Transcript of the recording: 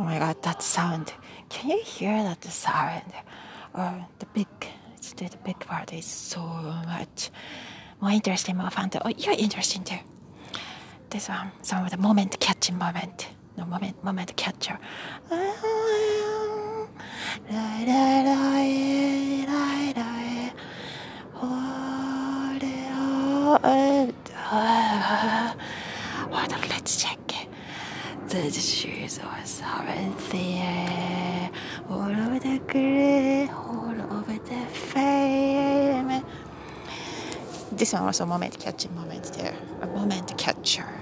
Oh my god, that sound. Can you hear that sound? Or the big, the big part is so much more interesting, more fun. To, oh, you're interesting too. This one, some of the moment catching moment. No moment, moment catcher. Let's check The shoes are seventh there. All over the grid, all over the fame. This one was a moment catching moment there. A moment catcher.